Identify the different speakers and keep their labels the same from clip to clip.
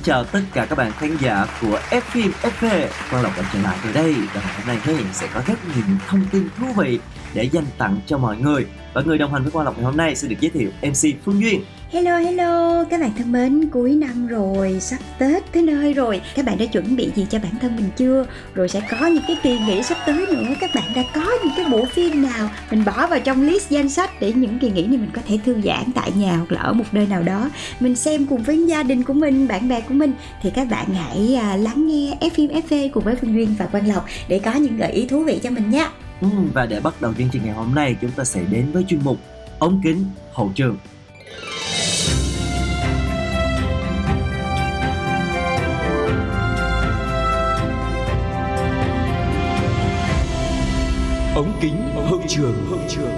Speaker 1: xin chào tất cả các bạn khán giả của F phim FV Quang Lộc đã trở lại từ đây. Và hôm nay hứa hẹn sẽ có rất nhiều thông tin thú vị để dành tặng cho mọi người và người đồng hành với Quang Lộc ngày hôm nay sẽ được giới thiệu MC Phương Duyên
Speaker 2: Hello hello, các bạn thân mến, cuối năm rồi, sắp Tết tới nơi rồi. Các bạn đã chuẩn bị gì cho bản thân mình chưa? Rồi sẽ có những cái kỳ nghỉ sắp tới nữa. Các bạn đã có những cái bộ phim nào mình bỏ vào trong list danh sách để những kỳ nghỉ này mình có thể thư giãn tại nhà hoặc là ở một nơi nào đó. Mình xem cùng với gia đình của mình, bạn bè của mình thì các bạn hãy à, lắng nghe F phim FV cùng với Phương Duyên và Quang Lộc để có những gợi ý thú vị cho mình nha.
Speaker 1: Ừm, Và để bắt đầu chương trình ngày hôm nay chúng ta sẽ đến với chuyên mục ống kính hậu trường.
Speaker 3: Ống kính hậu trường hậu trường.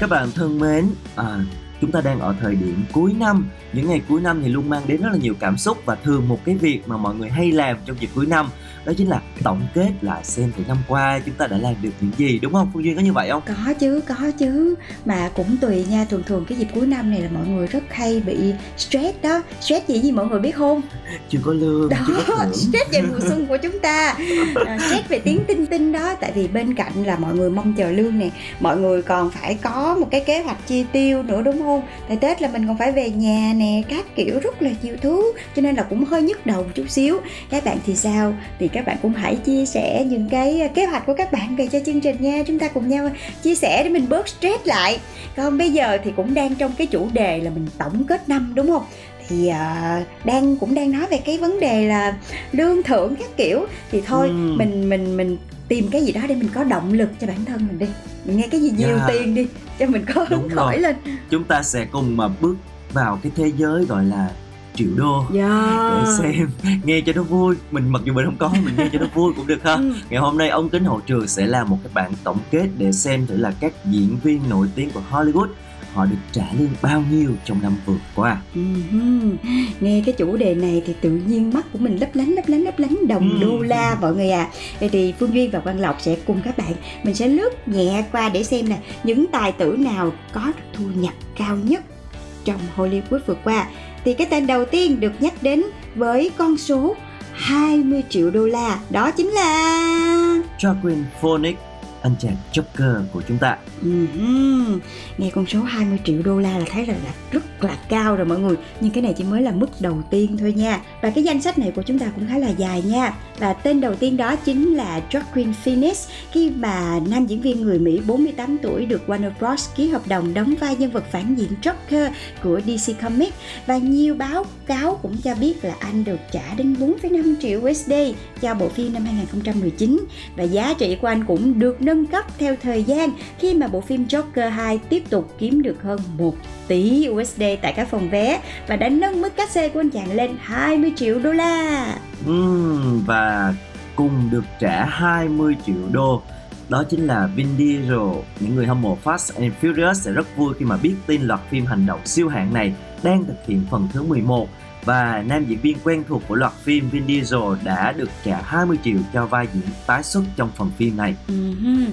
Speaker 1: Các bạn thân mến, à, chúng ta đang ở thời điểm cuối năm. Những ngày cuối năm thì luôn mang đến rất là nhiều cảm xúc Và thường một cái việc mà mọi người hay làm trong dịp cuối năm Đó chính là tổng kết lại xem từ năm qua chúng ta đã làm được những gì Đúng không? Phương Duyên có như vậy không?
Speaker 2: Có chứ, có chứ Mà cũng tùy nha, thường thường cái dịp cuối năm này là mọi người rất hay bị stress đó Stress gì gì mọi người biết không?
Speaker 1: Chưa có lương,
Speaker 2: Đó,
Speaker 1: chưa có thưởng
Speaker 2: stress về mùa xuân của chúng ta à, Stress về tiếng tinh tinh đó Tại vì bên cạnh là mọi người mong chờ lương nè Mọi người còn phải có một cái kế hoạch chi tiêu nữa đúng không? Tại Tết là mình còn phải về nhà nè Các kiểu rất là nhiều thứ Cho nên là cũng hơi nhức đầu một chút xíu Các bạn thì sao? Thì các bạn cũng hãy chia sẻ những cái kế hoạch của các bạn về cho chương trình nha Chúng ta cùng nhau chia sẻ để mình bớt stress lại Còn bây giờ thì cũng đang trong cái chủ đề là mình tổng kết năm đúng không? thì à, đang cũng đang nói về cái vấn đề là lương thưởng các kiểu thì thôi
Speaker 1: Ừm.
Speaker 2: mình mình mình tìm cái gì đó để mình có động lực cho bản thân mình đi mình nghe cái gì nhiều
Speaker 1: Dạ.
Speaker 2: tiền đi cho mình có hứng khởi lên
Speaker 1: Chúng ta sẽ cùng mà bước vào cái thế giới gọi là triệu đô.
Speaker 2: Dạ.
Speaker 1: Để xem. Nghe cho nó vui. Mình mặc dù mình không có mình nghe cho nó vui cũng được ha.
Speaker 2: Ừ.
Speaker 1: ngày hôm nay ông kính hậu trường sẽ là một cái bản tổng kết để xem thử là các diễn viên nổi tiếng của Hollywood họ được trả lương bao nhiêu trong năm vừa qua.
Speaker 2: Ừm, nghe cái chủ đề này thì tự nhiên mắt của mình lấp lánh lấp lánh lấp lánh. Đồng
Speaker 1: Ừm.
Speaker 2: đô la mọi người à vậy thì phương duyên và quang lộc sẽ cùng các bạn mình sẽ lướt nhẹ qua để xem nè những tài tử nào có được thu nhập cao nhất trong Hollywood vừa qua thì cái tên đầu tiên được nhắc đến với con số 20 triệu đô la, đó chính là
Speaker 1: Joaquin Phoenix anh chàng Joker của chúng ta.
Speaker 2: Ừ Nghe con số 20 triệu đô la là thấy là, là rất là cao rồi mọi người. Nhưng cái này chỉ mới là mức đầu tiên thôi nha. Và cái danh sách này của chúng ta cũng khá là dài nha. Và tên đầu tiên đó chính là Joaquin Phoenix Khi mà nam diễn viên người Mỹ 48 tuổi được Warner Bros. ký hợp đồng đóng vai nhân vật phản diện Joker của DC Comics. Và nhiều báo cáo cũng cho biết là anh được trả đến 4,5 triệu USD cho bộ phim năm 2019 Và giá trị của anh cũng được nâng cấp theo thời gian khi mà bộ phim Joker 2 tiếp tục kiếm được hơn 1 tỷ USD tại các phòng vé và đã nâng mức cát xê của anh chàng lên 20 triệu đô la.
Speaker 1: Ừm, và cùng được trả 20 triệu đô đó chính là Vin Diesel những người hâm mộ Fast and Furious sẽ rất vui khi mà biết tin loạt phim hành động siêu hạng này đang thực hiện phần thứ 11 và nam diễn viên quen thuộc của loạt phim Vin Diesel đã được trả 20 triệu cho vai diễn tái xuất trong phần phim này.
Speaker 2: Ừm,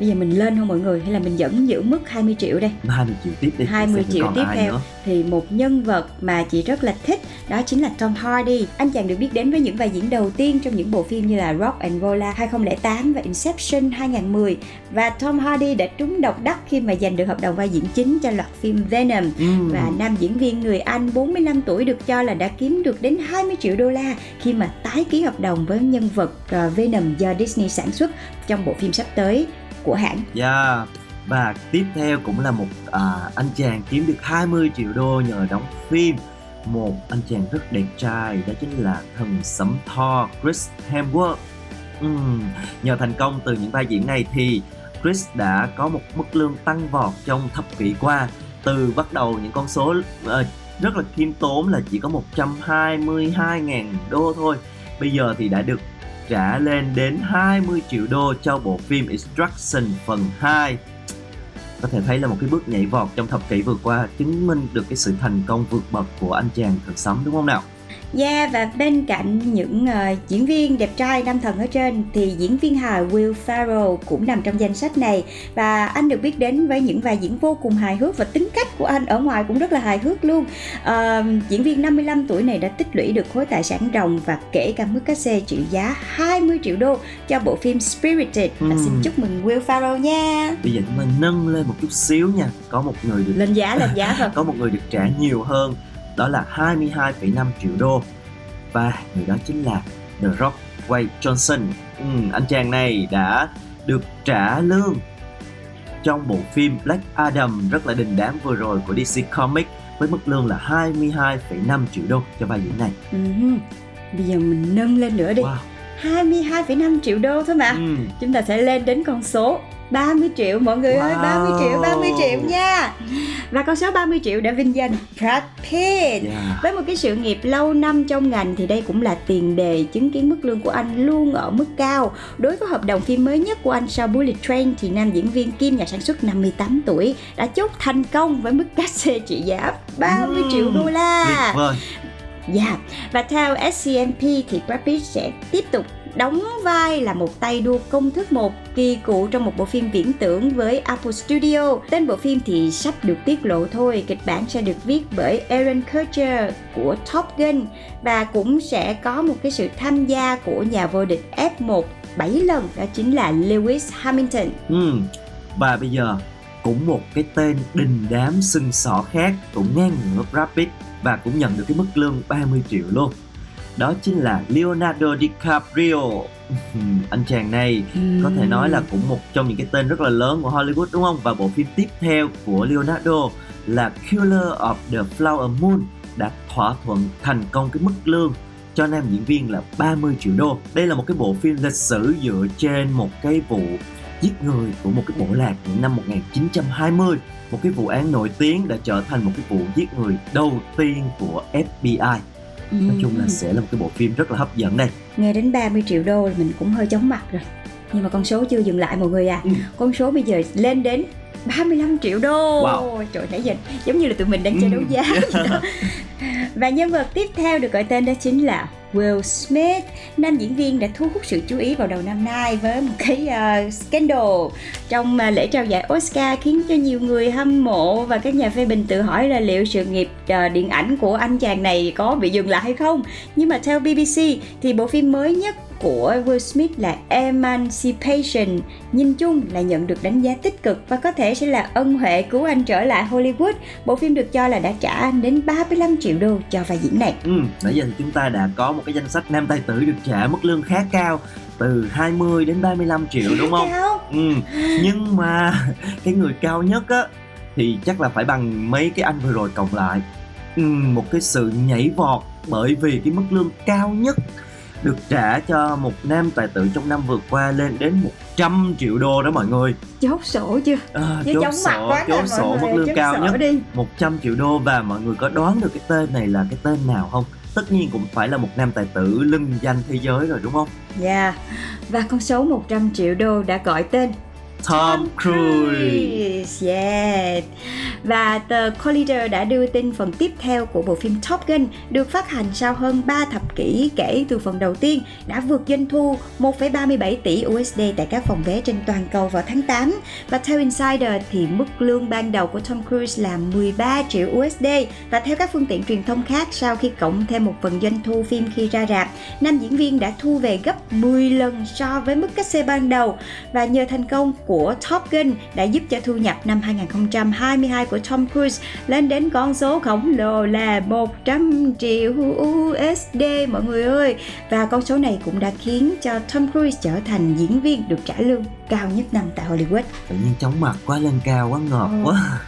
Speaker 2: Bây giờ mình lên không mọi người hay là mình vẫn giữ mức 20 triệu đây?
Speaker 1: 20 triệu tiếp đi
Speaker 2: 20
Speaker 1: xem
Speaker 2: triệu tiếp theo
Speaker 1: nữa.
Speaker 2: thì một nhân vật mà chị rất là thích đó chính là Tom Hardy. Anh chàng được biết đến với những vai diễn đầu tiên trong những bộ phim như là Rock and Rolla 2008 và Inception 2010 và Tom Hardy đã trúng độc đắc khi mà giành được hợp đồng vai diễn chính cho loạt phim Venom
Speaker 1: Ừm,
Speaker 2: và nam diễn viên người Anh 45 tuổi được cho là đã kiếm được đến 20 triệu đô la khi mà tái ký hợp đồng với nhân vật ờ, Venom do Disney sản xuất trong bộ phim sắp tới của hãng.
Speaker 1: Yeah. Và tiếp theo cũng là một à, anh chàng kiếm được 20 triệu đô nhờ đóng phim một anh chàng rất đẹp trai đó chính là thần sấm Thor Chris Hemsworth Uhm, nhờ thành công từ những vai diễn này thì Chris đã có một mức lương tăng vọt trong thập kỷ qua từ bắt đầu những con số uh, rất là khiêm tốn là chỉ có 122.000 đô thôi bây giờ thì đã được trả lên đến 20 triệu đô cho bộ phim Extraction phần 2 có thể thấy là một cái bước nhảy vọt trong thập kỷ vừa qua, chứng minh được cái sự thành công vượt bậc của anh chàng thật sấm đúng không nào?
Speaker 2: Yeah, và bên cạnh những uh, diễn viên đẹp trai nam thần ở trên thì diễn viên hài Will Ferrell cũng nằm trong danh sách này và anh được biết đến với những vai diễn vô cùng hài hước và tính cách của anh ở ngoài cũng rất là hài hước luôn. Uh, diễn viên 55 tuổi này đã tích lũy được khối tài sản ròng và kể cả mức cát trị giá 20 triệu đô cho bộ phim Spirited và xin chúc mừng Will Ferrell nha.
Speaker 1: Bây giờ chúng ta nâng lên một chút xíu nha, có một người được
Speaker 2: lên giá lên giá thôi.
Speaker 1: có một người được trả nhiều hơn đó là 22,5 triệu đô và người đó chính là The Rock Wade Johnson. Ừ, anh chàng này đã được trả lương trong bộ phim Black Adam rất là đình đám vừa rồi của DC Comics với mức lương là 22,5 triệu đô cho vai diễn này.
Speaker 2: Uh-huh. Bây giờ mình nâng lên nữa đi. Wow. 22,5 triệu đô thôi mà. Ừ. Chúng ta sẽ lên đến con số 30 triệu mọi người wow. ơi 30 triệu 30 triệu nha và con số 30 triệu đã vinh danh Brad Pitt yeah. với một cái sự nghiệp lâu năm trong ngành thì đây cũng là tiền đề chứng kiến mức lương của anh luôn ở mức cao đối với hợp đồng phim mới nhất của anh sau Bullet Train thì nam diễn viên kim nhà sản xuất 58 tuổi đã chốt thành công với mức cát xê trị giá 30 mm. triệu đô la Dạ, yeah. và theo SCMP thì Brad Pitt sẽ tiếp tục đóng vai là một tay đua công thức một kỳ cụ trong một bộ phim viễn tưởng với Apple Studio. Tên bộ phim thì sắp được tiết lộ thôi, kịch bản sẽ được viết bởi Aaron Kutcher của Top Gun và cũng sẽ có một cái sự tham gia của nhà vô địch F1 7 lần đó chính là Lewis Hamilton.
Speaker 1: Ừ. Và bây giờ cũng một cái tên đình đám sưng sỏ khác cũng ngang ngửa Brad Pitt và cũng nhận được cái mức lương 30 triệu luôn đó chính là Leonardo DiCaprio. Anh chàng này có thể nói là cũng một trong những cái tên rất là lớn của Hollywood, đúng không? Và bộ phim tiếp theo của Leonardo là Killer of the Flower Moon đã thỏa thuận thành công cái mức lương cho nam diễn viên là 30 triệu đô. Đây là một cái bộ phim lịch sử dựa trên một cái vụ giết người của một cái bộ lạc những năm 1920 một cái vụ án nổi tiếng đã trở thành một cái vụ giết người đầu tiên của FBI nói chung là sẽ là một cái bộ phim rất là hấp dẫn đây.
Speaker 2: Nghe đến 30 triệu đô mình cũng hơi chóng mặt rồi. Nhưng mà con số chưa dừng lại mọi người à. Ừ. con số bây giờ lên đến 35 triệu đô wow. trời nãy giờ giống như là tụi mình đang chơi đấu giá và nhân vật tiếp theo được gọi tên đó chính là Will Smith, nam diễn viên đã thu hút sự chú ý vào đầu năm nay với một cái uh, scandal trong uh, lễ trao giải Oscar khiến cho nhiều người hâm mộ và các nhà phê bình tự hỏi là liệu sự nghiệp uh, điện ảnh của anh chàng này có bị dừng lại hay không. Nhưng mà theo BBC thì bộ phim mới nhất của Will Smith là Emancipation nhìn chung là nhận được đánh giá tích cực và có thể sẽ là ân huệ cứu anh trở lại Hollywood. Bộ phim được cho là đã trả anh đến 35 triệu đô cho vai diễn này.
Speaker 1: Ừ, nãy giờ thì chúng ta đã có một cái danh sách nam tài tử được trả mức lương khá cao từ 20 đến 35 triệu đúng không?
Speaker 2: Cao.
Speaker 1: Ừ, nhưng mà cái người cao nhất á thì chắc là phải bằng mấy cái anh vừa rồi cộng lại. Ừ, một cái sự nhảy vọt bởi vì cái mức lương cao nhất được trả cho một nam tài tử trong năm vừa qua lên đến 100 triệu đô đó mọi người
Speaker 2: chốt sổ chưa
Speaker 1: à, chốt sổ chốt sổ mức lương cao nhất đi. 100 triệu đô và mọi người có đoán được cái tên này là cái tên nào không tất nhiên cũng phải là một nam tài tử lưng danh thế giới rồi đúng không
Speaker 2: dạ yeah. và con số 100 triệu đô đã gọi tên
Speaker 1: Tom Cruise.
Speaker 2: Yeah. Và tờ Collider đã đưa tin phần tiếp theo của bộ phim Top Gun được phát hành sau hơn 3 thập kỷ kể từ phần đầu tiên đã vượt doanh thu 1,37 tỷ USD tại các phòng vé trên toàn cầu vào tháng 8. Và theo Insider thì mức lương ban đầu của Tom Cruise là 13 triệu USD và theo các phương tiện truyền thông khác sau khi cộng thêm một phần doanh thu phim khi ra rạp, nam diễn viên đã thu về gấp 10 lần so với mức cách xe ban đầu và nhờ thành công của Top Gun đã giúp cho thu nhập năm 2022 của Tom Cruise lên đến con số khổng lồ là 100 triệu USD mọi người ơi. Và con số này cũng đã khiến cho Tom Cruise trở thành diễn viên được trả lương cao nhất năm tại Hollywood.
Speaker 1: Tự nhiên chóng mặt quá lên cao quá ngọt ừ. quá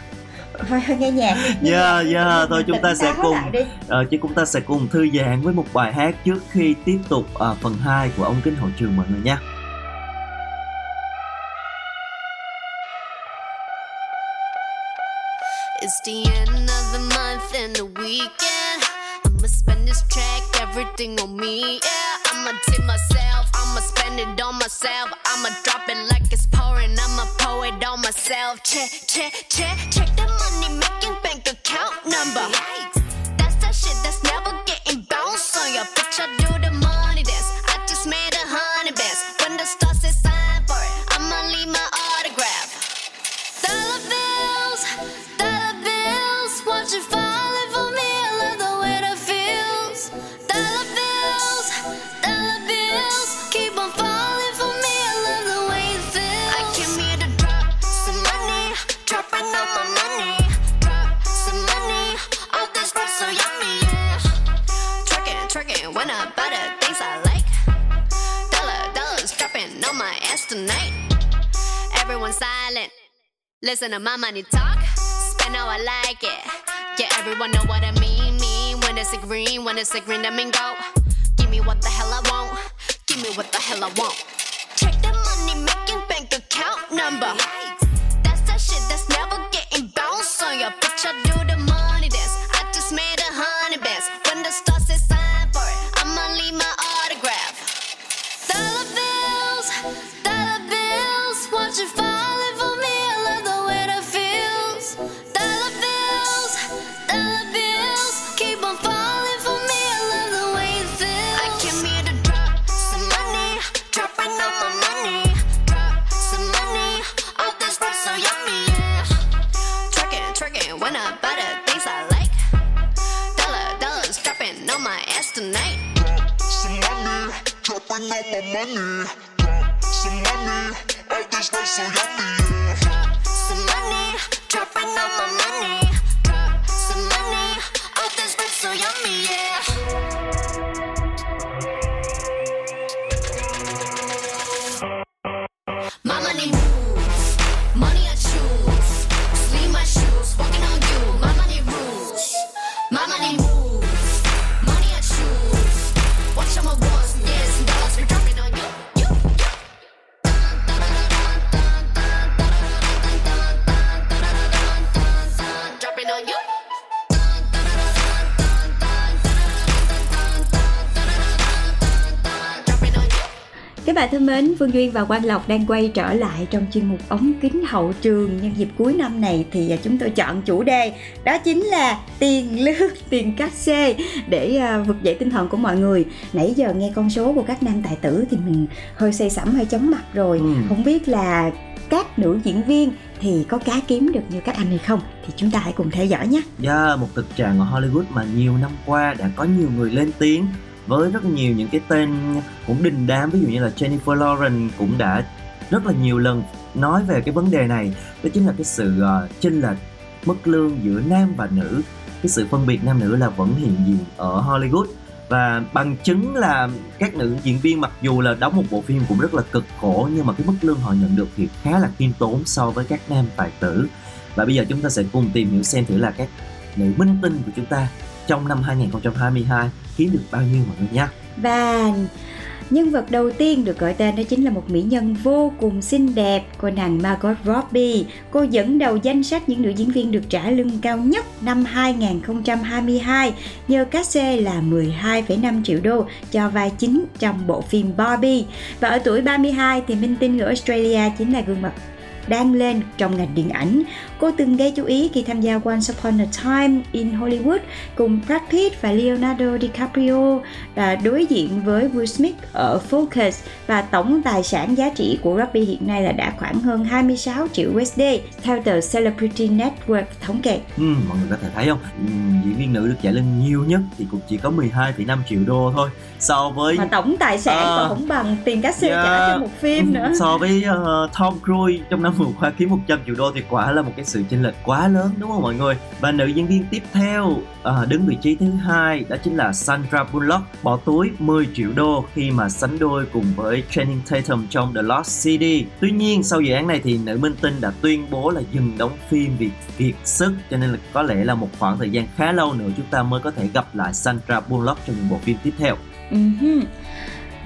Speaker 2: thôi nghe nhạc
Speaker 1: yeah yeah thôi chúng ta sẽ cùng uh, chứ chúng ta sẽ cùng thư giãn với một bài hát trước khi tiếp tục uh, phần 2 của ông kính hậu trường mọi người nhé
Speaker 4: It's the end of the month and the weekend. I'ma spend this track, everything on me. Yeah, I'ma tip myself, I'ma spend it on myself. I'ma drop it like it's pouring, I'ma pour it on myself. Check, check, check, check the money making bank account number. Listen to my money talk. Spend how I like it. Yeah, everyone know what I mean. Mean when it's a green, when it's a green, that mean go. Give me what the hell I want. Give me what the hell I want. Check the money making bank account number. That's that shit that's never getting bounced on your bitch. I do the money dance. I just made a hundred bands. When the stars say sign for it, I'ma leave my autograph. Dollar bills,
Speaker 2: Các bạn thân mến, Phương Duyên và Quang Lộc đang quay trở lại trong chuyên mục ống kính hậu trường nhân dịp cuối năm này thì à, chúng tôi chọn chủ đề đó chính là tiền lương, tiền cát xê để à, vực dậy tinh thần của mọi người. Nãy giờ nghe con số của các nam tài tử thì mình hơi say sẩm hơi chóng mặt rồi.
Speaker 1: Ừ.
Speaker 2: Không biết là các nữ diễn viên thì có cá kiếm được như các anh hay không thì chúng ta hãy cùng theo dõi nhé.
Speaker 1: Yeah, một thực trạng ở Hollywood mà nhiều năm qua đã có nhiều người lên tiếng với rất nhiều những cái tên cũng đình đám ví dụ như là Jennifer Lawrence cũng đã rất là nhiều lần nói về cái vấn đề này. Đó chính là cái sự uh, chênh lệch mức lương giữa nam và nữ. Cái sự phân biệt nam nữ là vẫn hiện diện ở Hollywood. Và bằng chứng là các nữ diễn viên mặc dù là đóng một bộ phim cũng rất là cực khổ nhưng mà cái mức lương họ nhận được thì khá là khiêm tốn so với các nam tài tử. Và bây giờ chúng ta sẽ cùng tìm hiểu xem thử là các nữ minh tinh của chúng ta trong năm 2022 kiếm được bao nhiêu mọi người nha.
Speaker 2: Và nhân vật đầu tiên được gọi tên đó chính là một mỹ nhân vô cùng xinh đẹp cô nàng Margot Robbie. Cô dẫn đầu danh sách những nữ diễn viên được trả lương cao nhất năm 2022 nhờ cát xê là 12,5 triệu đô cho vai chính trong bộ phim Barbie. Và ở tuổi 32 thì minh tinh người Australia chính là gương mặt đang lên trong ngành điện ảnh. Cô từng gây chú ý khi tham gia Once Upon a Time in Hollywood cùng Brad Pitt và Leonardo DiCaprio và đối diện với Will Smith ở Focus và tổng tài sản giá trị của Robbie hiện nay là đã khoảng hơn 26 triệu USD theo tờ Celebrity Network thống kê.
Speaker 1: Ừ, mọi người có thể thấy không? Ừ, diễn viên nữ được trả lương nhiều nhất thì cũng chỉ có 12,5 triệu đô thôi so với
Speaker 2: Và tổng tài sản
Speaker 1: Ờ.
Speaker 2: còn không bằng tiền cát xê trả
Speaker 1: Yeah.
Speaker 2: cho một phim nữa.
Speaker 1: so với uh, Tom Cruise trong năm vừa qua kiếm 100 triệu đô thì quả là một cái sự chênh lệch quá lớn đúng không mọi người? Và nữ diễn viên tiếp theo à, đứng vị trí thứ hai đó chính là Sandra Bullock bỏ túi 10 triệu đô khi mà sánh đôi cùng với Channing Tatum trong The Lost City. Tuy nhiên sau dự án này thì nữ minh tinh đã tuyên bố là dừng đóng phim vì kiệt sức cho nên là có lẽ là một khoảng thời gian khá lâu nữa chúng ta mới có thể gặp lại Sandra Bullock trong những bộ phim tiếp theo.
Speaker 2: Ừm.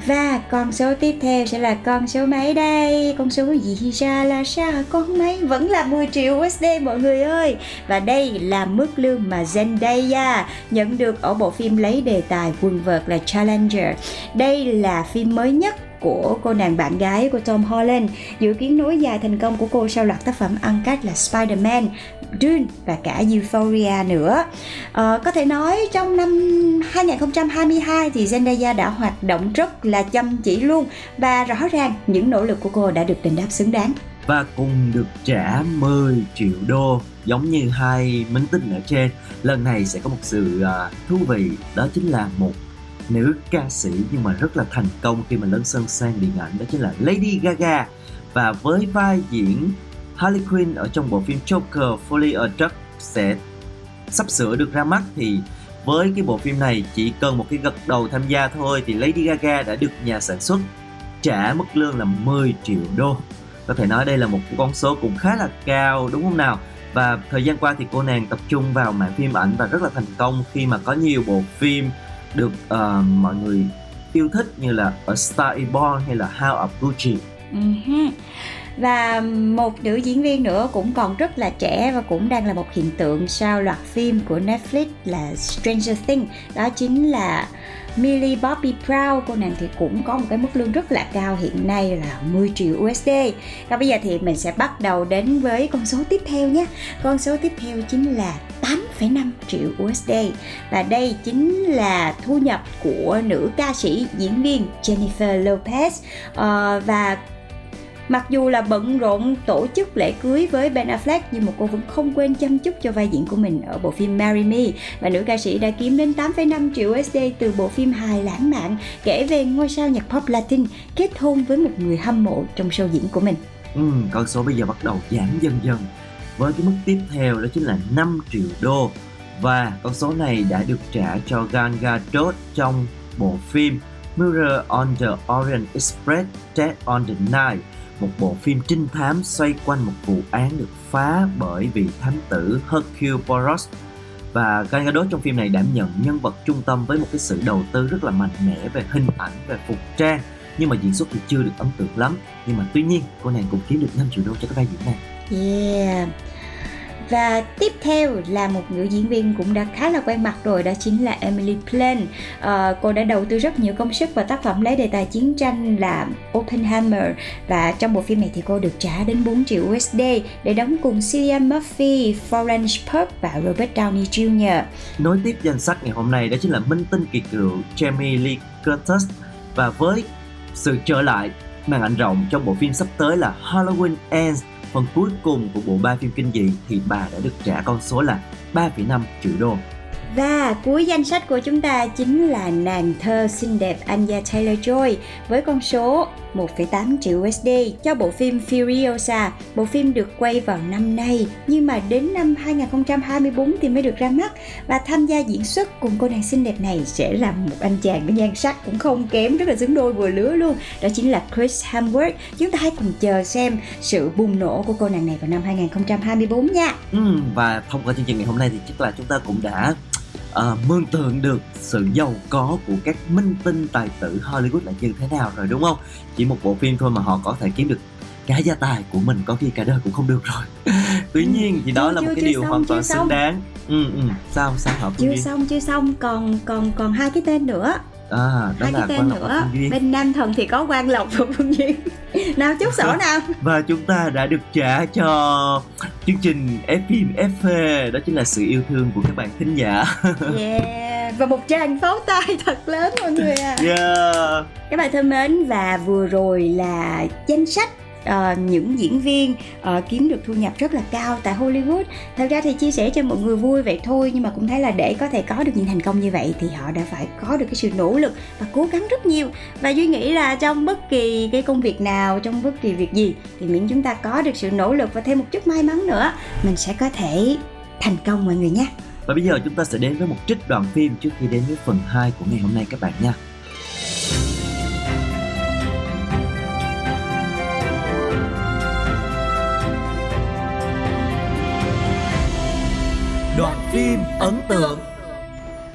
Speaker 2: Và con số tiếp theo sẽ là con số mấy đây? Con số gì ra là sao con mấy? Vẫn là 10 triệu USD mọi người ơi. Và đây là mức lương mà Zendaya nhận được ở bộ phim lấy đề tài quần vợt là Challenger. Đây là phim mới nhất của cô nàng bạn gái của Tom Holland dự kiến nối dài thành công của cô sau loạt tác phẩm ăn cách là Spider-Man, Dune và cả Euphoria nữa. À, có thể nói trong năm 2022 thì Zendaya đã hoạt động rất là chăm chỉ luôn và rõ ràng những nỗ lực của cô đã được đền đáp xứng đáng.
Speaker 1: và cùng được trả 10 triệu đô giống như hai minh tinh ở trên lần này sẽ có một sự uh, thú vị đó chính là một nữ ca sĩ nhưng mà rất là thành công khi mà lên sân sang điện ảnh, đó chính là Lady Gaga. Và với vai diễn Harley Quinn ở trong bộ phim Joker Fully a Drug sẽ sắp sửa được ra mắt, thì với cái bộ phim này chỉ cần một cái gật đầu tham gia thôi thì Lady Gaga đã được nhà sản xuất trả mức lương là 10 triệu đô. Có thể nói đây là một cái con số cũng khá là cao, đúng không nào? Và thời gian qua thì cô nàng tập trung vào mảng phim ảnh và rất là thành công khi mà có nhiều bộ phim được uh, mọi người yêu thích như là A Star Is Born hay là How of Gucci
Speaker 2: Uh-huh. Và một nữ diễn viên nữa cũng còn rất là trẻ và cũng đang là một hiện tượng sau loạt phim của Netflix là Stranger Things đó chính là Millie Bobby Brown cô nàng thì cũng có một cái mức lương rất là cao hiện nay là 10 triệu USD và bây giờ thì mình sẽ bắt đầu đến với con số tiếp theo nhé. Con số tiếp theo chính là 8,5 triệu USD và đây chính là thu nhập của nữ ca sĩ diễn viên Jennifer Lopez. Uh, và Mặc dù là bận rộn tổ chức lễ cưới với Ben Affleck nhưng mà cô vẫn không quên chăm chút cho vai diễn của mình ở bộ phim Marry Me. Và nữ ca sĩ đã kiếm đến 8,5 triệu USD từ bộ phim hài lãng mạn kể về ngôi sao nhạc pop Latin kết hôn với một người hâm mộ trong show diễn của mình.
Speaker 1: Ừ, con số bây giờ bắt đầu giảm dần dần. Với cái mức tiếp theo đó chính là 5 triệu đô. Và con số này đã được trả cho Gal Gadot trong bộ phim Mirror on the Orient Express Dead on the Night một bộ phim trinh thám xoay quanh một vụ án được phá bởi vị thám tử Hercule Poirot. Và Gal Gadot trong phim này đảm nhận nhân vật trung tâm với một cái sự đầu tư rất là mạnh mẽ về hình ảnh, về phục trang. Nhưng mà diễn xuất thì chưa được ấn tượng lắm. Nhưng mà tuy nhiên, cô nàng cũng kiếm được 5 triệu đô cho cái vai diễn này.
Speaker 2: Yeah. Và tiếp theo là một nữ diễn viên cũng đã khá là quen mặt rồi đó chính là Emily Blunt. à, cô đã đầu tư rất nhiều công sức vào tác phẩm lấy đề tài chiến tranh là Oppenheimer và trong bộ phim này thì cô được trả đến 4 triệu USD để đóng cùng Cillian Murphy, Florence Pugh và Robert Downey Jr.
Speaker 1: Nối tiếp danh sách ngày hôm nay đó chính là minh tinh kỳ cựu Jamie Lee Curtis và với sự trở lại màn ảnh rộng trong bộ phim sắp tới là Halloween Ends phần cuối cùng của bộ ba phim kinh dị thì bà đã được trả con số là 3,5 triệu đô.
Speaker 2: Và cuối danh sách của chúng ta chính là nàng thơ xinh đẹp Anya Taylor-Joy với con số 1,8 triệu USD cho bộ phim Furiosa. Bộ phim được quay vào năm nay nhưng mà đến năm 2024 thì mới được ra mắt và tham gia diễn xuất cùng cô nàng xinh đẹp này sẽ là một anh chàng với nhan sắc cũng không kém rất là xứng đôi vừa lứa luôn. Đó chính là Chris Hemsworth. Chúng ta hãy cùng chờ xem sự bùng nổ của cô nàng này vào năm 2024 nha.
Speaker 1: Ừ và thông qua chương trình ngày hôm nay thì chắc là chúng ta cũng đã ờ, mường tượng được sự giàu có của các minh tinh tài tử Hollywood là như thế nào rồi đúng không? Chỉ một bộ phim thôi mà họ có thể kiếm được cả gia tài của mình có khi cả đời cũng không được rồi. Tuy
Speaker 2: Ừ,
Speaker 1: nhiên thì đó
Speaker 2: chưa-
Speaker 1: là một
Speaker 2: chưa-
Speaker 1: cái
Speaker 2: chưa
Speaker 1: điều
Speaker 2: xong,
Speaker 1: hoàn toàn xứng đáng. Ừ ừ, sao sao Phương
Speaker 2: Chưa xong chưa xong còn còn còn hai cái tên nữa.
Speaker 1: À, đó
Speaker 2: hai
Speaker 1: là
Speaker 2: cái tên
Speaker 1: Lộc
Speaker 2: nữa bên nam thần thì có quang lộc và phương duyên nào chốt sổ nào
Speaker 1: Và chúng ta đã được trả cho chương trình F phim F đó chính là sự yêu thương của các bạn thính giả.
Speaker 2: yeah và một tràng pháo tay thật lớn mọi người à
Speaker 1: Yeah.
Speaker 2: các bạn thân mến và vừa rồi là danh sách uh, những diễn viên uh, kiếm được thu nhập rất là cao tại Hollywood. Thật ra thì chia sẻ cho mọi người vui vậy thôi nhưng mà cũng thấy là để có thể có được những thành công như vậy thì họ đã phải có được cái sự nỗ lực và cố gắng rất nhiều. Và duy nghĩ là trong bất kỳ cái công việc nào trong bất kỳ việc gì thì miễn chúng ta có được sự nỗ lực và thêm một chút may mắn nữa mình sẽ có thể thành công mọi người nhé.
Speaker 1: Và bây giờ chúng ta sẽ đến với một trích đoạn phim trước khi đến với phần 2 của ngày hôm nay các bạn nha. Phim ấn tượng.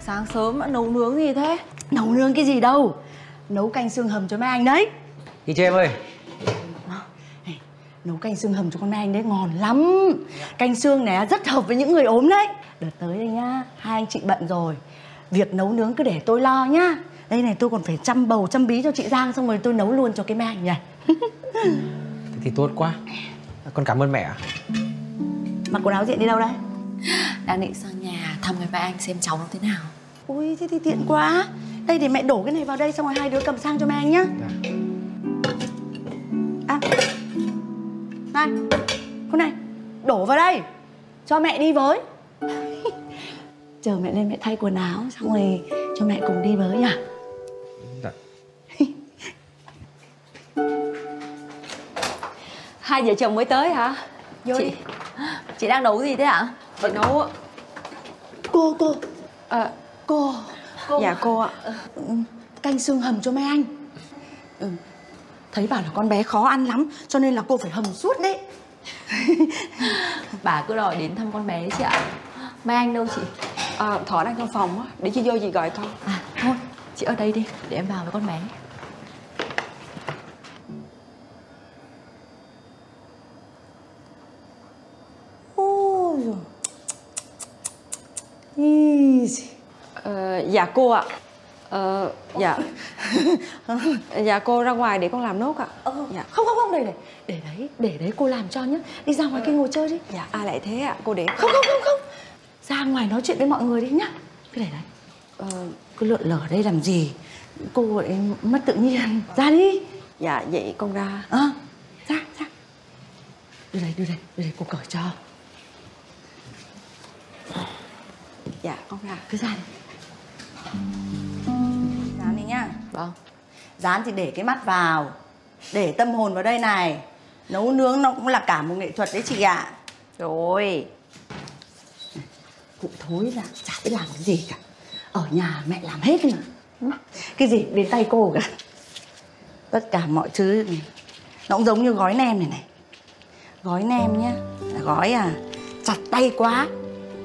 Speaker 5: Sáng sớm đã nấu nướng gì thế?
Speaker 6: Nấu nướng cái gì đâu?
Speaker 5: Nấu canh xương hầm cho mấy anh đấy.
Speaker 6: Đi chơi em ơi
Speaker 5: nấu canh xương hầm cho con anh đấy ngon lắm. Canh xương này rất hợp với những người ốm đấy. Đợt tới đây nhá hai anh chị bận rồi. Việc nấu nướng cứ để tôi lo nhá. Đây này tôi còn phải chăm bầu chăm bí cho chị giang xong rồi tôi nấu luôn cho cái mấy anh này.
Speaker 6: Thế thì tốt quá. Con cảm ơn mẹ ạ.
Speaker 5: Mặc quần áo diện đi đâu đấy
Speaker 7: Đang định sang nhà thăm người ba anh xem cháu nó thế nào
Speaker 5: ui thế thì tiện quá đây để mẹ đổ cái này vào đây xong rồi hai đứa cầm sang cho mấy anh nhá à này con này đổ vào đây cho mẹ đi với chờ mẹ lên mẹ thay quần áo xong rồi cho mẹ cùng đi với nhá
Speaker 6: dạ.
Speaker 8: Hai vợ chồng mới tới hả?
Speaker 5: Vô
Speaker 8: chị
Speaker 5: đi.
Speaker 8: chị đang nấu gì thế ạ? Chị nấu
Speaker 5: cô cô
Speaker 8: à,
Speaker 5: cô
Speaker 8: Cô.
Speaker 5: dạ cô ạ Ừ, canh xương hầm cho mấy anh ừ. thấy bảo là con bé khó ăn lắm cho nên là cô phải hầm suốt đấy
Speaker 8: bà cứ đòi đến thăm con bé chị ạ. Mai anh đâu chị?
Speaker 9: À, Thọ đang trong phòng á, để chị vô chị gọi con
Speaker 8: À thôi, chị ở đây đi để em vào với con bé.
Speaker 5: ôi dồi. Ý gì.
Speaker 9: ờ, Dạ cô ạ. Ờ, Dạ. Dạ cô ra ngoài để con làm nốt ạ.
Speaker 5: Ờ,
Speaker 9: Dạ.
Speaker 5: không không không đây này. Để đấy để đấy cô làm cho nhá. Đi ra ngoài kia ngồi chơi đi.
Speaker 9: Dạ ai lại thế ạ. Cô để
Speaker 5: không không không không. Ra ngoài nói chuyện với mọi người đi nhá. Cứ để đấy ờ, cứ lượn lờ đây làm gì? Cô ấy mất tự nhiên. Ra đi.
Speaker 9: Dạ vậy con ra.
Speaker 5: Ờ ra ra. Đưa đây đưa đây đưa đây cô cởi cho.
Speaker 9: Dạ con ra.
Speaker 5: Cứ ra đi dán đi nhá.
Speaker 8: Vâng.
Speaker 5: dán thì để cái mắt vào để tâm hồn vào đây này. Nấu nướng nó cũng là cả một nghệ thuật đấy chị ạ. Rồi. Cụ thối là chả biết làm cái gì cả. Ở nhà mẹ làm hết mà. Cái gì? Đến tay cô cả. Tất cả mọi thứ này, nó cũng giống như gói nem này này. Gói nem nhá. Là gói à chặt tay quá.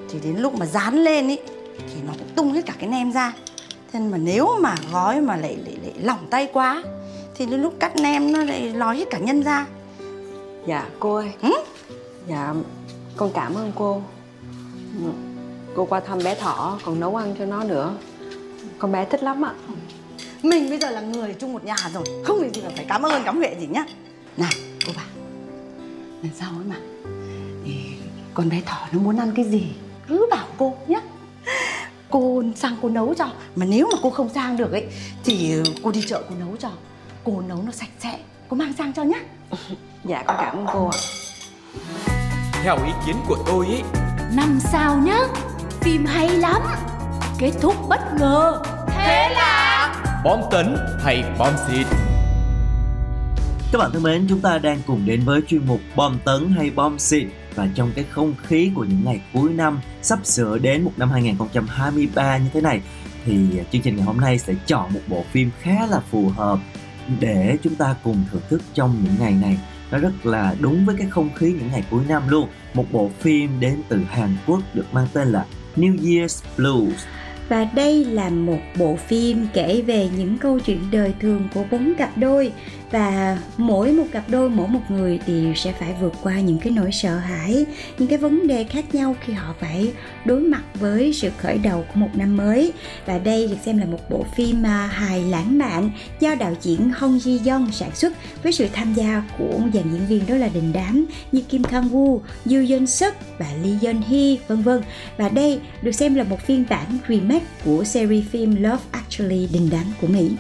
Speaker 5: Thì đến lúc mà dán lên ý thì nó cũng tung hết cả cái nem ra. Thế mà nếu mà gói mà lại lại, lại lỏng tay quá thì đến lúc cắt nem nó lại lòi hết cả nhân ra.
Speaker 9: Dạ cô ơi.
Speaker 5: Ừ?
Speaker 9: Dạ con cảm ơn cô. Cô qua thăm bé Thọ còn nấu ăn cho nó nữa. Con bé thích lắm ạ.
Speaker 5: Mình bây giờ là người chung một nhà rồi không việc gì mà phải cảm ơn cảm huệ gì nhá. Này cô bảo lần sau ấy mà thì con bé thỏ nó muốn ăn cái gì cứ bảo cô nhá cô sang cô nấu cho. Mà nếu mà cô không sang được ấy thì cô đi chợ cô nấu cho. Cô nấu nó sạch sẽ. Cô mang sang cho nhá.
Speaker 9: Dạ con cảm ơn cô ạ.
Speaker 3: Theo ý kiến của tôi ấy
Speaker 7: Năm sao nhá Phim hay lắm. Kết thúc bất ngờ. Thế là
Speaker 3: Bom tấn hay bom xịt?
Speaker 1: Các bạn thân mến, chúng ta đang cùng đến với chuyên mục bom tấn hay bom xịt và trong cái không khí của những ngày cuối năm sắp sửa đến một năm 2023 như thế này, thì chương trình ngày hôm nay sẽ chọn một bộ phim khá là phù hợp để chúng ta cùng thưởng thức trong những ngày này. Nó rất là đúng với cái không khí những ngày cuối năm luôn. Một bộ phim đến từ Hàn Quốc được mang tên là New Year's Blues.
Speaker 2: Và đây là một bộ phim kể về những câu chuyện đời thường của bốn cặp đôi và mỗi một cặp đôi, mỗi một người thì sẽ phải vượt qua những cái nỗi sợ hãi, những cái vấn đề khác nhau khi họ phải đối mặt với sự khởi đầu của một năm mới. Và đây được xem là một bộ phim à, hài lãng mạn do đạo diễn Hong Ji Young sản xuất với sự tham gia của dàn diễn viên đó là đình đám như Kim Kang Woo, Yoo Yeon Suk và Lee Yeon Hee vân vân. Và đây được xem là một phiên bản remake của series phim Love Actually đình đám của Mỹ.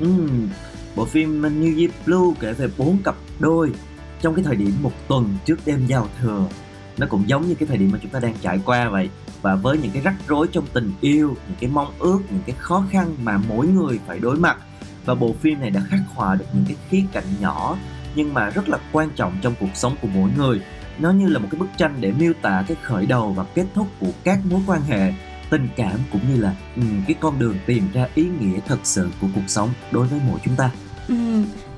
Speaker 1: Ừm, bộ phim New Year Blue kể về bốn cặp đôi trong cái thời điểm một tuần trước đêm giao thừa. Nó cũng giống như cái thời điểm mà chúng ta đang trải qua vậy và với những cái rắc rối trong tình yêu những cái mong ước những cái khó khăn mà mỗi người phải đối mặt. Và bộ phim này đã khắc họa được những cái khía cạnh nhỏ nhưng mà rất là quan trọng trong cuộc sống của mỗi người. Nó như là một cái bức tranh để miêu tả cái khởi đầu và kết thúc của các mối quan hệ tình cảm cũng như là um, cái con đường tìm ra ý nghĩa thật sự của cuộc sống đối với mỗi chúng ta.
Speaker 2: Ừ,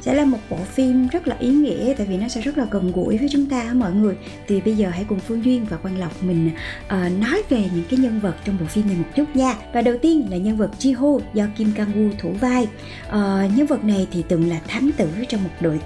Speaker 2: sẽ là một bộ phim rất là ý nghĩa tại vì nó sẽ rất là gần gũi với chúng ta mọi người. Thì bây giờ hãy cùng phương duyên và quang lộc mình uh, nói về những cái nhân vật trong bộ phim này một chút nha. Và đầu tiên là nhân vật Chi Ho do Kim Kang Woo thủ vai. Uh, nhân vật này thì từng là thám tử trong một đội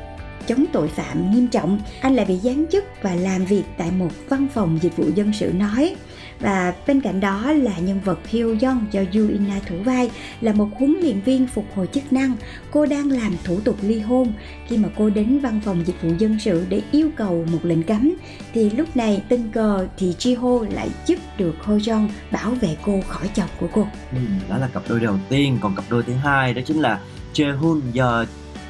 Speaker 2: chống tội phạm nghiêm trọng. Anh lại bị giáng chức và làm việc tại một văn phòng dịch vụ dân sự nói và bên cạnh đó là nhân vật Hyo Young do Yu Ina thủ vai là một huấn luyện viên phục hồi chức năng. Cô đang làm thủ tục ly hôn khi mà cô đến văn phòng dịch vụ dân sự để yêu cầu một lệnh cấm thì lúc này tình cờ thì Ji Ho lại giúp được Ho Young bảo vệ cô khỏi chồng của cô.
Speaker 1: Ừ, đó là cặp đôi đầu tiên còn cặp đôi thứ hai đó chính là Jae-hun do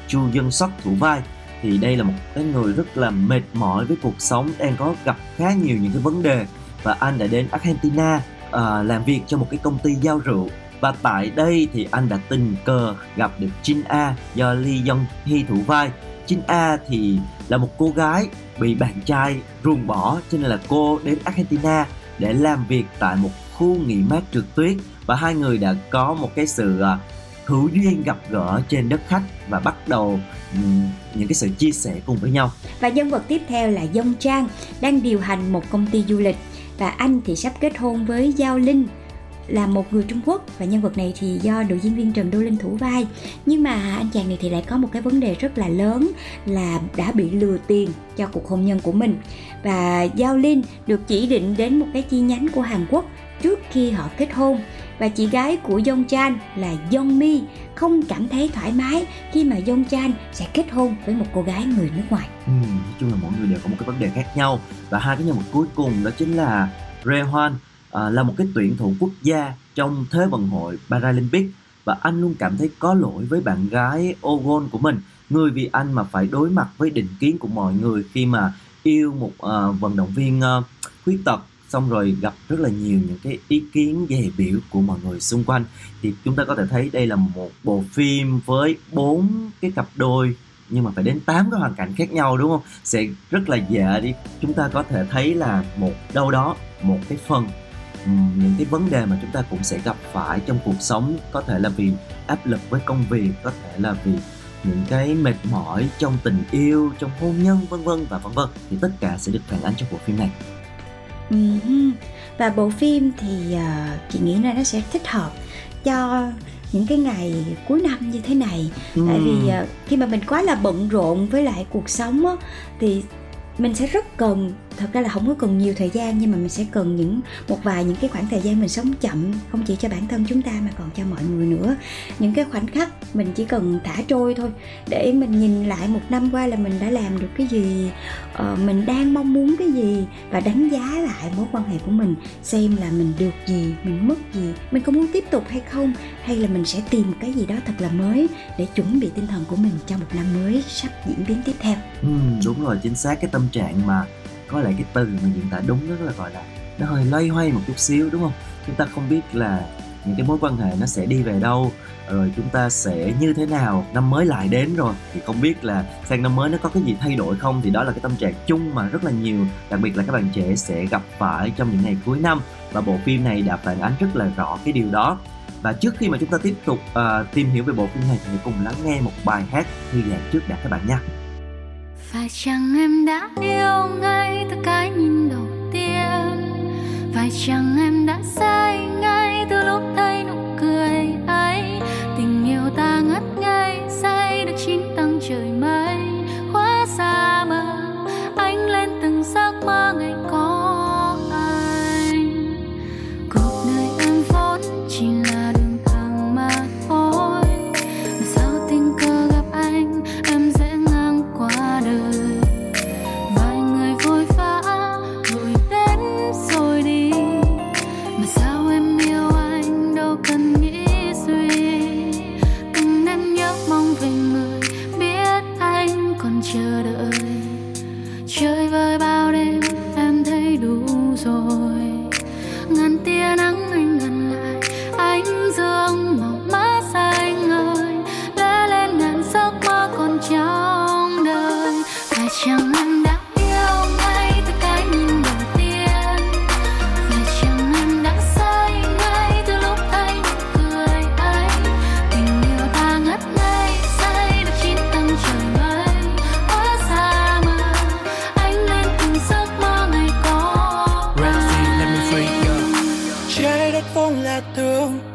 Speaker 1: Chu Dân Sok thủ vai thì đây là một cái người rất là mệt mỏi với cuộc sống đang có gặp khá nhiều những cái vấn đề và anh đã đến Argentina uh, làm việc cho một cái công ty giao rượu và tại đây thì anh đã tình cờ gặp được Jin A do Lee Young Hee thủ vai. Jin A thì là một cô gái bị bạn trai ruồng bỏ cho nên là cô đến Argentina để làm việc tại một khu nghỉ mát trượt tuyết và hai người đã có một cái sự ờ, hữu duyên gặp gỡ trên đất khách và bắt đầu những cái sự chia sẻ cùng với nhau.
Speaker 2: Và nhân vật tiếp theo là Dông Trang đang điều hành một công ty du lịch và anh thì sắp kết hôn với Giao Linh, là một người Trung Quốc. Và nhân vật này thì do đội diễn viên Trần Đô Linh thủ vai. Nhưng mà anh chàng này thì lại có một cái vấn đề rất là lớn, là đã bị lừa tiền cho cuộc hôn nhân của mình. Và Giao Linh được chỉ định đến một cái chi nhánh của Hàn Quốc trước khi họ kết hôn và chị gái của Dong Chan là Dong Mi không cảm thấy thoải mái khi mà Dong Chan sẽ kết hôn với một cô gái người nước ngoài.
Speaker 1: Ừ, nói chung là mọi người đều có một cái vấn đề khác nhau. Và hai cái nhân vật cuối cùng đó chính là Rê à, là một cái tuyển thủ quốc gia trong Thế vận hội Paralympic. Và anh luôn cảm thấy có lỗi với bạn gái Ogon của mình người vì anh mà phải đối mặt với định kiến của mọi người khi mà yêu một uh, vận động viên uh, khuyết tật xong rồi gặp rất là nhiều những cái ý kiến dè biểu của mọi người xung quanh. Thì chúng ta có thể thấy đây là một bộ phim với bốn cái cặp đôi, nhưng mà phải đến 8 cái hoàn cảnh khác nhau, đúng không? Sẽ rất là dễ đi. Chúng ta có thể thấy là một đâu đó, một cái phần những cái vấn đề mà chúng ta cũng sẽ gặp phải trong cuộc sống. Có thể là vì áp lực với công việc, có thể là vì những cái mệt mỏi trong tình yêu, trong hôn nhân, vân vân và vân vân. Thì tất cả sẽ được phản ánh trong bộ phim này
Speaker 2: và bộ phim thì uh, chị nghĩ là nó sẽ thích hợp cho những cái ngày cuối năm như thế này ừ. tại vì uh, khi mà mình quá là bận rộn với lại cuộc sống á, thì mình sẽ rất cần thật ra là không có cần nhiều thời gian nhưng mà mình sẽ cần những một vài những cái khoảng thời gian mình sống chậm không chỉ cho bản thân chúng ta mà còn cho mọi người nữa. Những cái khoảnh khắc mình chỉ cần thả trôi thôi để mình nhìn lại một năm qua là mình đã làm được cái gì uh, mình đang mong muốn cái gì và đánh giá lại mối quan hệ của mình xem là mình được gì mình mất gì mình có muốn tiếp tục hay không hay là mình sẽ tìm cái gì đó thật là mới để chuẩn bị tinh thần của mình cho một năm mới sắp diễn biến tiếp theo.
Speaker 1: Ừ, đúng rồi chính xác cái tâm trạng mà có lại cái từ mà diễn tả đúng rất là gọi là nó hơi loay hoay một chút xíu đúng không? Chúng ta không biết là những cái mối quan hệ nó sẽ đi về đâu rồi chúng ta sẽ như thế nào năm mới lại đến rồi. Thì không biết là sang năm mới nó có cái gì thay đổi không? Thì đó là cái tâm trạng chung mà rất là nhiều đặc biệt là các bạn trẻ sẽ gặp phải trong những ngày cuối năm. Và bộ phim này đã phản ánh rất là rõ cái điều đó. Và trước khi mà chúng ta tiếp tục uh, tìm hiểu về bộ phim này thì hãy cùng lắng nghe một bài hát thư giãn trước đã các bạn nhé
Speaker 7: phải chăng em đã yêu ngay từ cái nhìn đầu tiên. Phải chăng em đã say ngay từ lúc thấy nụ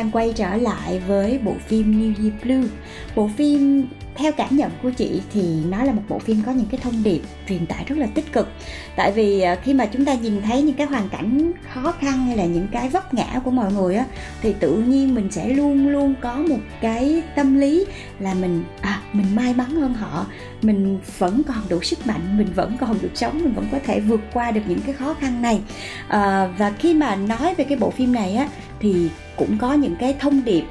Speaker 7: đang
Speaker 2: quay trở lại với bộ phim New Year Blue. Bộ phim theo cảm nhận của chị thì nó là một bộ phim có những cái thông điệp truyền tải rất là tích cực. Tại vì à, khi mà chúng ta nhìn thấy những cái hoàn cảnh khó khăn hay là những cái vấp ngã của mọi người á thì tự nhiên mình sẽ luôn luôn có một cái tâm lý là mình à mình may mắn hơn họ, mình vẫn còn đủ sức mạnh, mình vẫn còn được sống, mình vẫn có thể vượt qua được những cái khó khăn này. À, và khi mà nói về cái bộ phim này á thì cũng có những cái thông điệp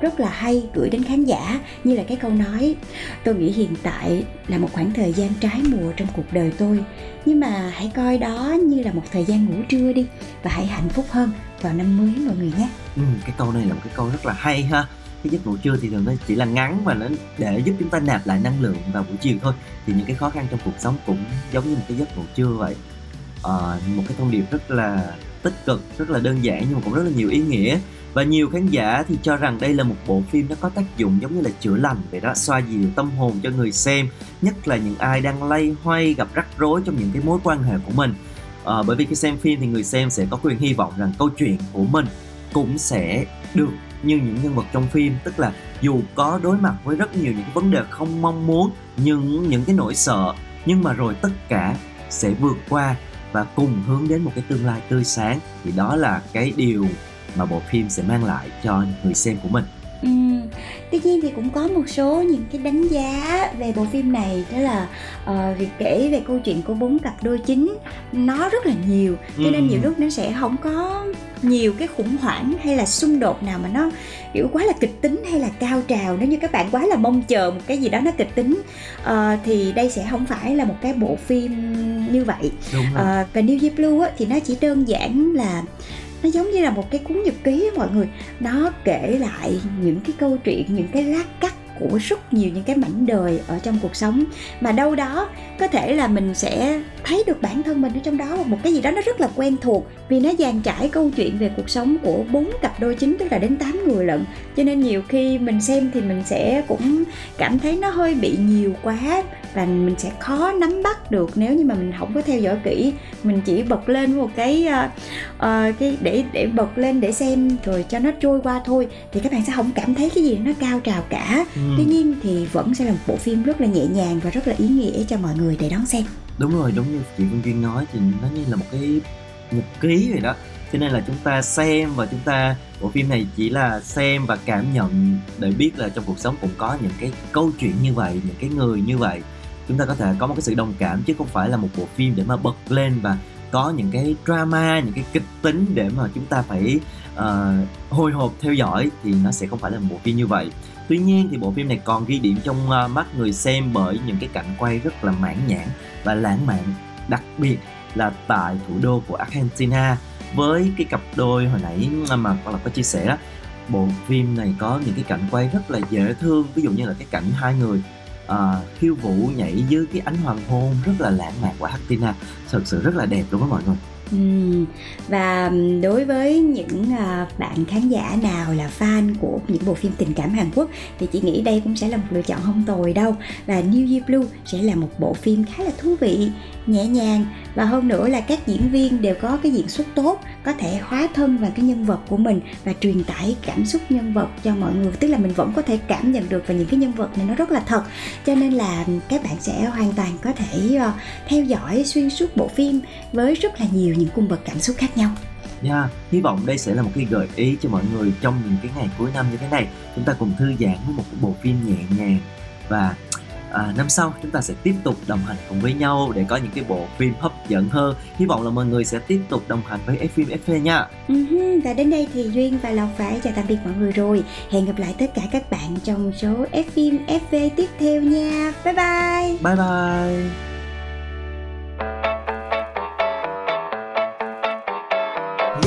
Speaker 2: rất là hay gửi đến khán giả như là cái câu nói tôi nghĩ hiện tại là một khoảng thời gian trái mùa trong cuộc đời tôi nhưng mà hãy coi đó như là một thời gian ngủ trưa đi và hãy hạnh phúc hơn vào năm mới mọi người nhé.
Speaker 1: Ừ, cái câu này là một cái câu rất là hay ha. Cái giấc ngủ trưa thì thường nó chỉ là ngắn và nó để giúp chúng ta nạp lại năng lượng vào buổi chiều thôi. Thì những cái khó khăn trong cuộc sống cũng giống như một cái giấc ngủ trưa vậy. À, một cái thông điệp rất là tích cực rất là đơn giản nhưng mà cũng rất là nhiều ý nghĩa. Và nhiều khán giả thì cho rằng đây là một bộ phim nó có tác dụng giống như là chữa lành vậy đó xoa dịu tâm hồn cho người xem nhất là những ai đang lay hoay gặp rắc rối trong những cái mối quan hệ của mình. À, bởi vì khi xem phim thì người xem sẽ có quyền hy vọng rằng câu chuyện của mình cũng sẽ được như những nhân vật trong phim. Tức là dù có đối mặt với rất nhiều những cái vấn đề không mong muốn những những cái nỗi sợ nhưng mà rồi tất cả sẽ vượt qua và cùng hướng đến một cái tương lai tươi sáng. Thì đó là cái điều mà bộ phim sẽ mang lại cho người xem của mình.
Speaker 2: Ừm, tuy nhiên thì cũng có một số những cái đánh giá về bộ phim này đó là ờ, việc kể về câu chuyện của bốn cặp đôi chính nó rất là nhiều cho nên
Speaker 10: Ừm.
Speaker 2: nhiều lúc nó sẽ không có nhiều cái khủng hoảng hay là xung đột nào mà nó kiểu quá là kịch tính hay là cao trào nếu như các bạn quá là mong chờ một cái gì đó nó kịch tính ờ, thì đây sẽ không phải là một cái bộ phim như vậy. Ờ, và New Year Blue á, thì nó chỉ đơn giản là nó giống như là một cái cuốn nhật ký á mọi người. Nó kể lại những cái câu chuyện, những cái lát cắt của rất nhiều những cái mảnh đời ở trong cuộc sống. Mà đâu đó, có thể là mình sẽ thấy được bản thân mình ở trong đó một cái gì đó nó rất là quen thuộc vì nó dàn trải câu chuyện về cuộc sống của bốn cặp đôi chính, tức là đến 8 người lận. Cho nên nhiều khi mình xem thì mình sẽ cũng cảm thấy nó hơi bị nhiều quá và mình sẽ khó nắm bắt được nếu như mà mình không có theo dõi kỹ. Mình chỉ bật lên một cái ờ, ờ, cái để để bật lên để xem rồi cho nó trôi qua thôi thì các bạn sẽ không cảm thấy cái gì nó cao trào cả.
Speaker 1: Ừ.
Speaker 2: tuy nhiên thì vẫn sẽ là một bộ phim rất là nhẹ nhàng và rất là ý nghĩa cho mọi người để đón xem.
Speaker 1: Đúng rồi đúng như chị Phương Duyên nói thì nó như là một cái nhật ký vậy đó. Cho nên là chúng ta xem và chúng ta bộ phim này chỉ là xem và cảm nhận để biết là trong cuộc sống cũng có những cái câu chuyện như vậy những cái người như vậy chúng ta có thể có một cái sự đồng cảm chứ không phải là một bộ phim để mà bật lên và có những cái drama những cái kịch tính để mà chúng ta phải uh, hồi hộp theo dõi thì nó sẽ không phải là một bộ phim như vậy. Tuy nhiên thì bộ phim này còn ghi điểm trong uh, mắt người xem bởi những cái cảnh quay rất là mãn nhãn và lãng mạn đặc biệt là tại thủ đô của Argentina. Với cái cặp đôi hồi nãy mà con có chia sẻ đó bộ phim này có những cái cảnh quay rất là dễ thương ví dụ như là cái cảnh hai người à, khiêu vũ nhảy dưới cái ánh hoàng hôn rất là lãng mạn của Argentina thực sự rất là đẹp đúng không mọi người.
Speaker 2: Ừ. Và đối với những à, bạn khán giả nào là fan của những bộ phim tình cảm Hàn Quốc thì chị nghĩ đây cũng sẽ là một lựa chọn không tồi đâu. Và New Year Blue sẽ là một bộ phim khá là thú vị, nhẹ nhàng. Và hơn nữa là các diễn viên đều có cái diễn xuất tốt, có thể hóa thân vào cái nhân vật của mình và truyền tải cảm xúc nhân vật cho mọi người. Tức là mình vẫn có thể cảm nhận được và những cái nhân vật này nó rất là thật. Cho nên là các bạn sẽ hoàn toàn có thể ờ, theo dõi xuyên suốt bộ phim với rất là nhiều những cung bậc cảm xúc khác nhau.
Speaker 1: Yeah, hy vọng đây sẽ là một cái gợi ý cho mọi người trong những cái ngày cuối năm như thế này. Chúng ta cùng thư giãn với một bộ phim nhẹ nhàng và à, năm sau chúng ta sẽ tiếp tục đồng hành cùng với nhau để có những cái bộ phim hấp dẫn hơn. Hy vọng là mọi người sẽ tiếp tục đồng hành với phim FV nha.
Speaker 2: Uh-huh, Và đến đây thì Duyên và Lộc phải chào tạm biệt mọi người rồi. Hẹn gặp lại tất cả các bạn trong số phim FV tiếp theo nha. Bye bye.
Speaker 1: Bye bye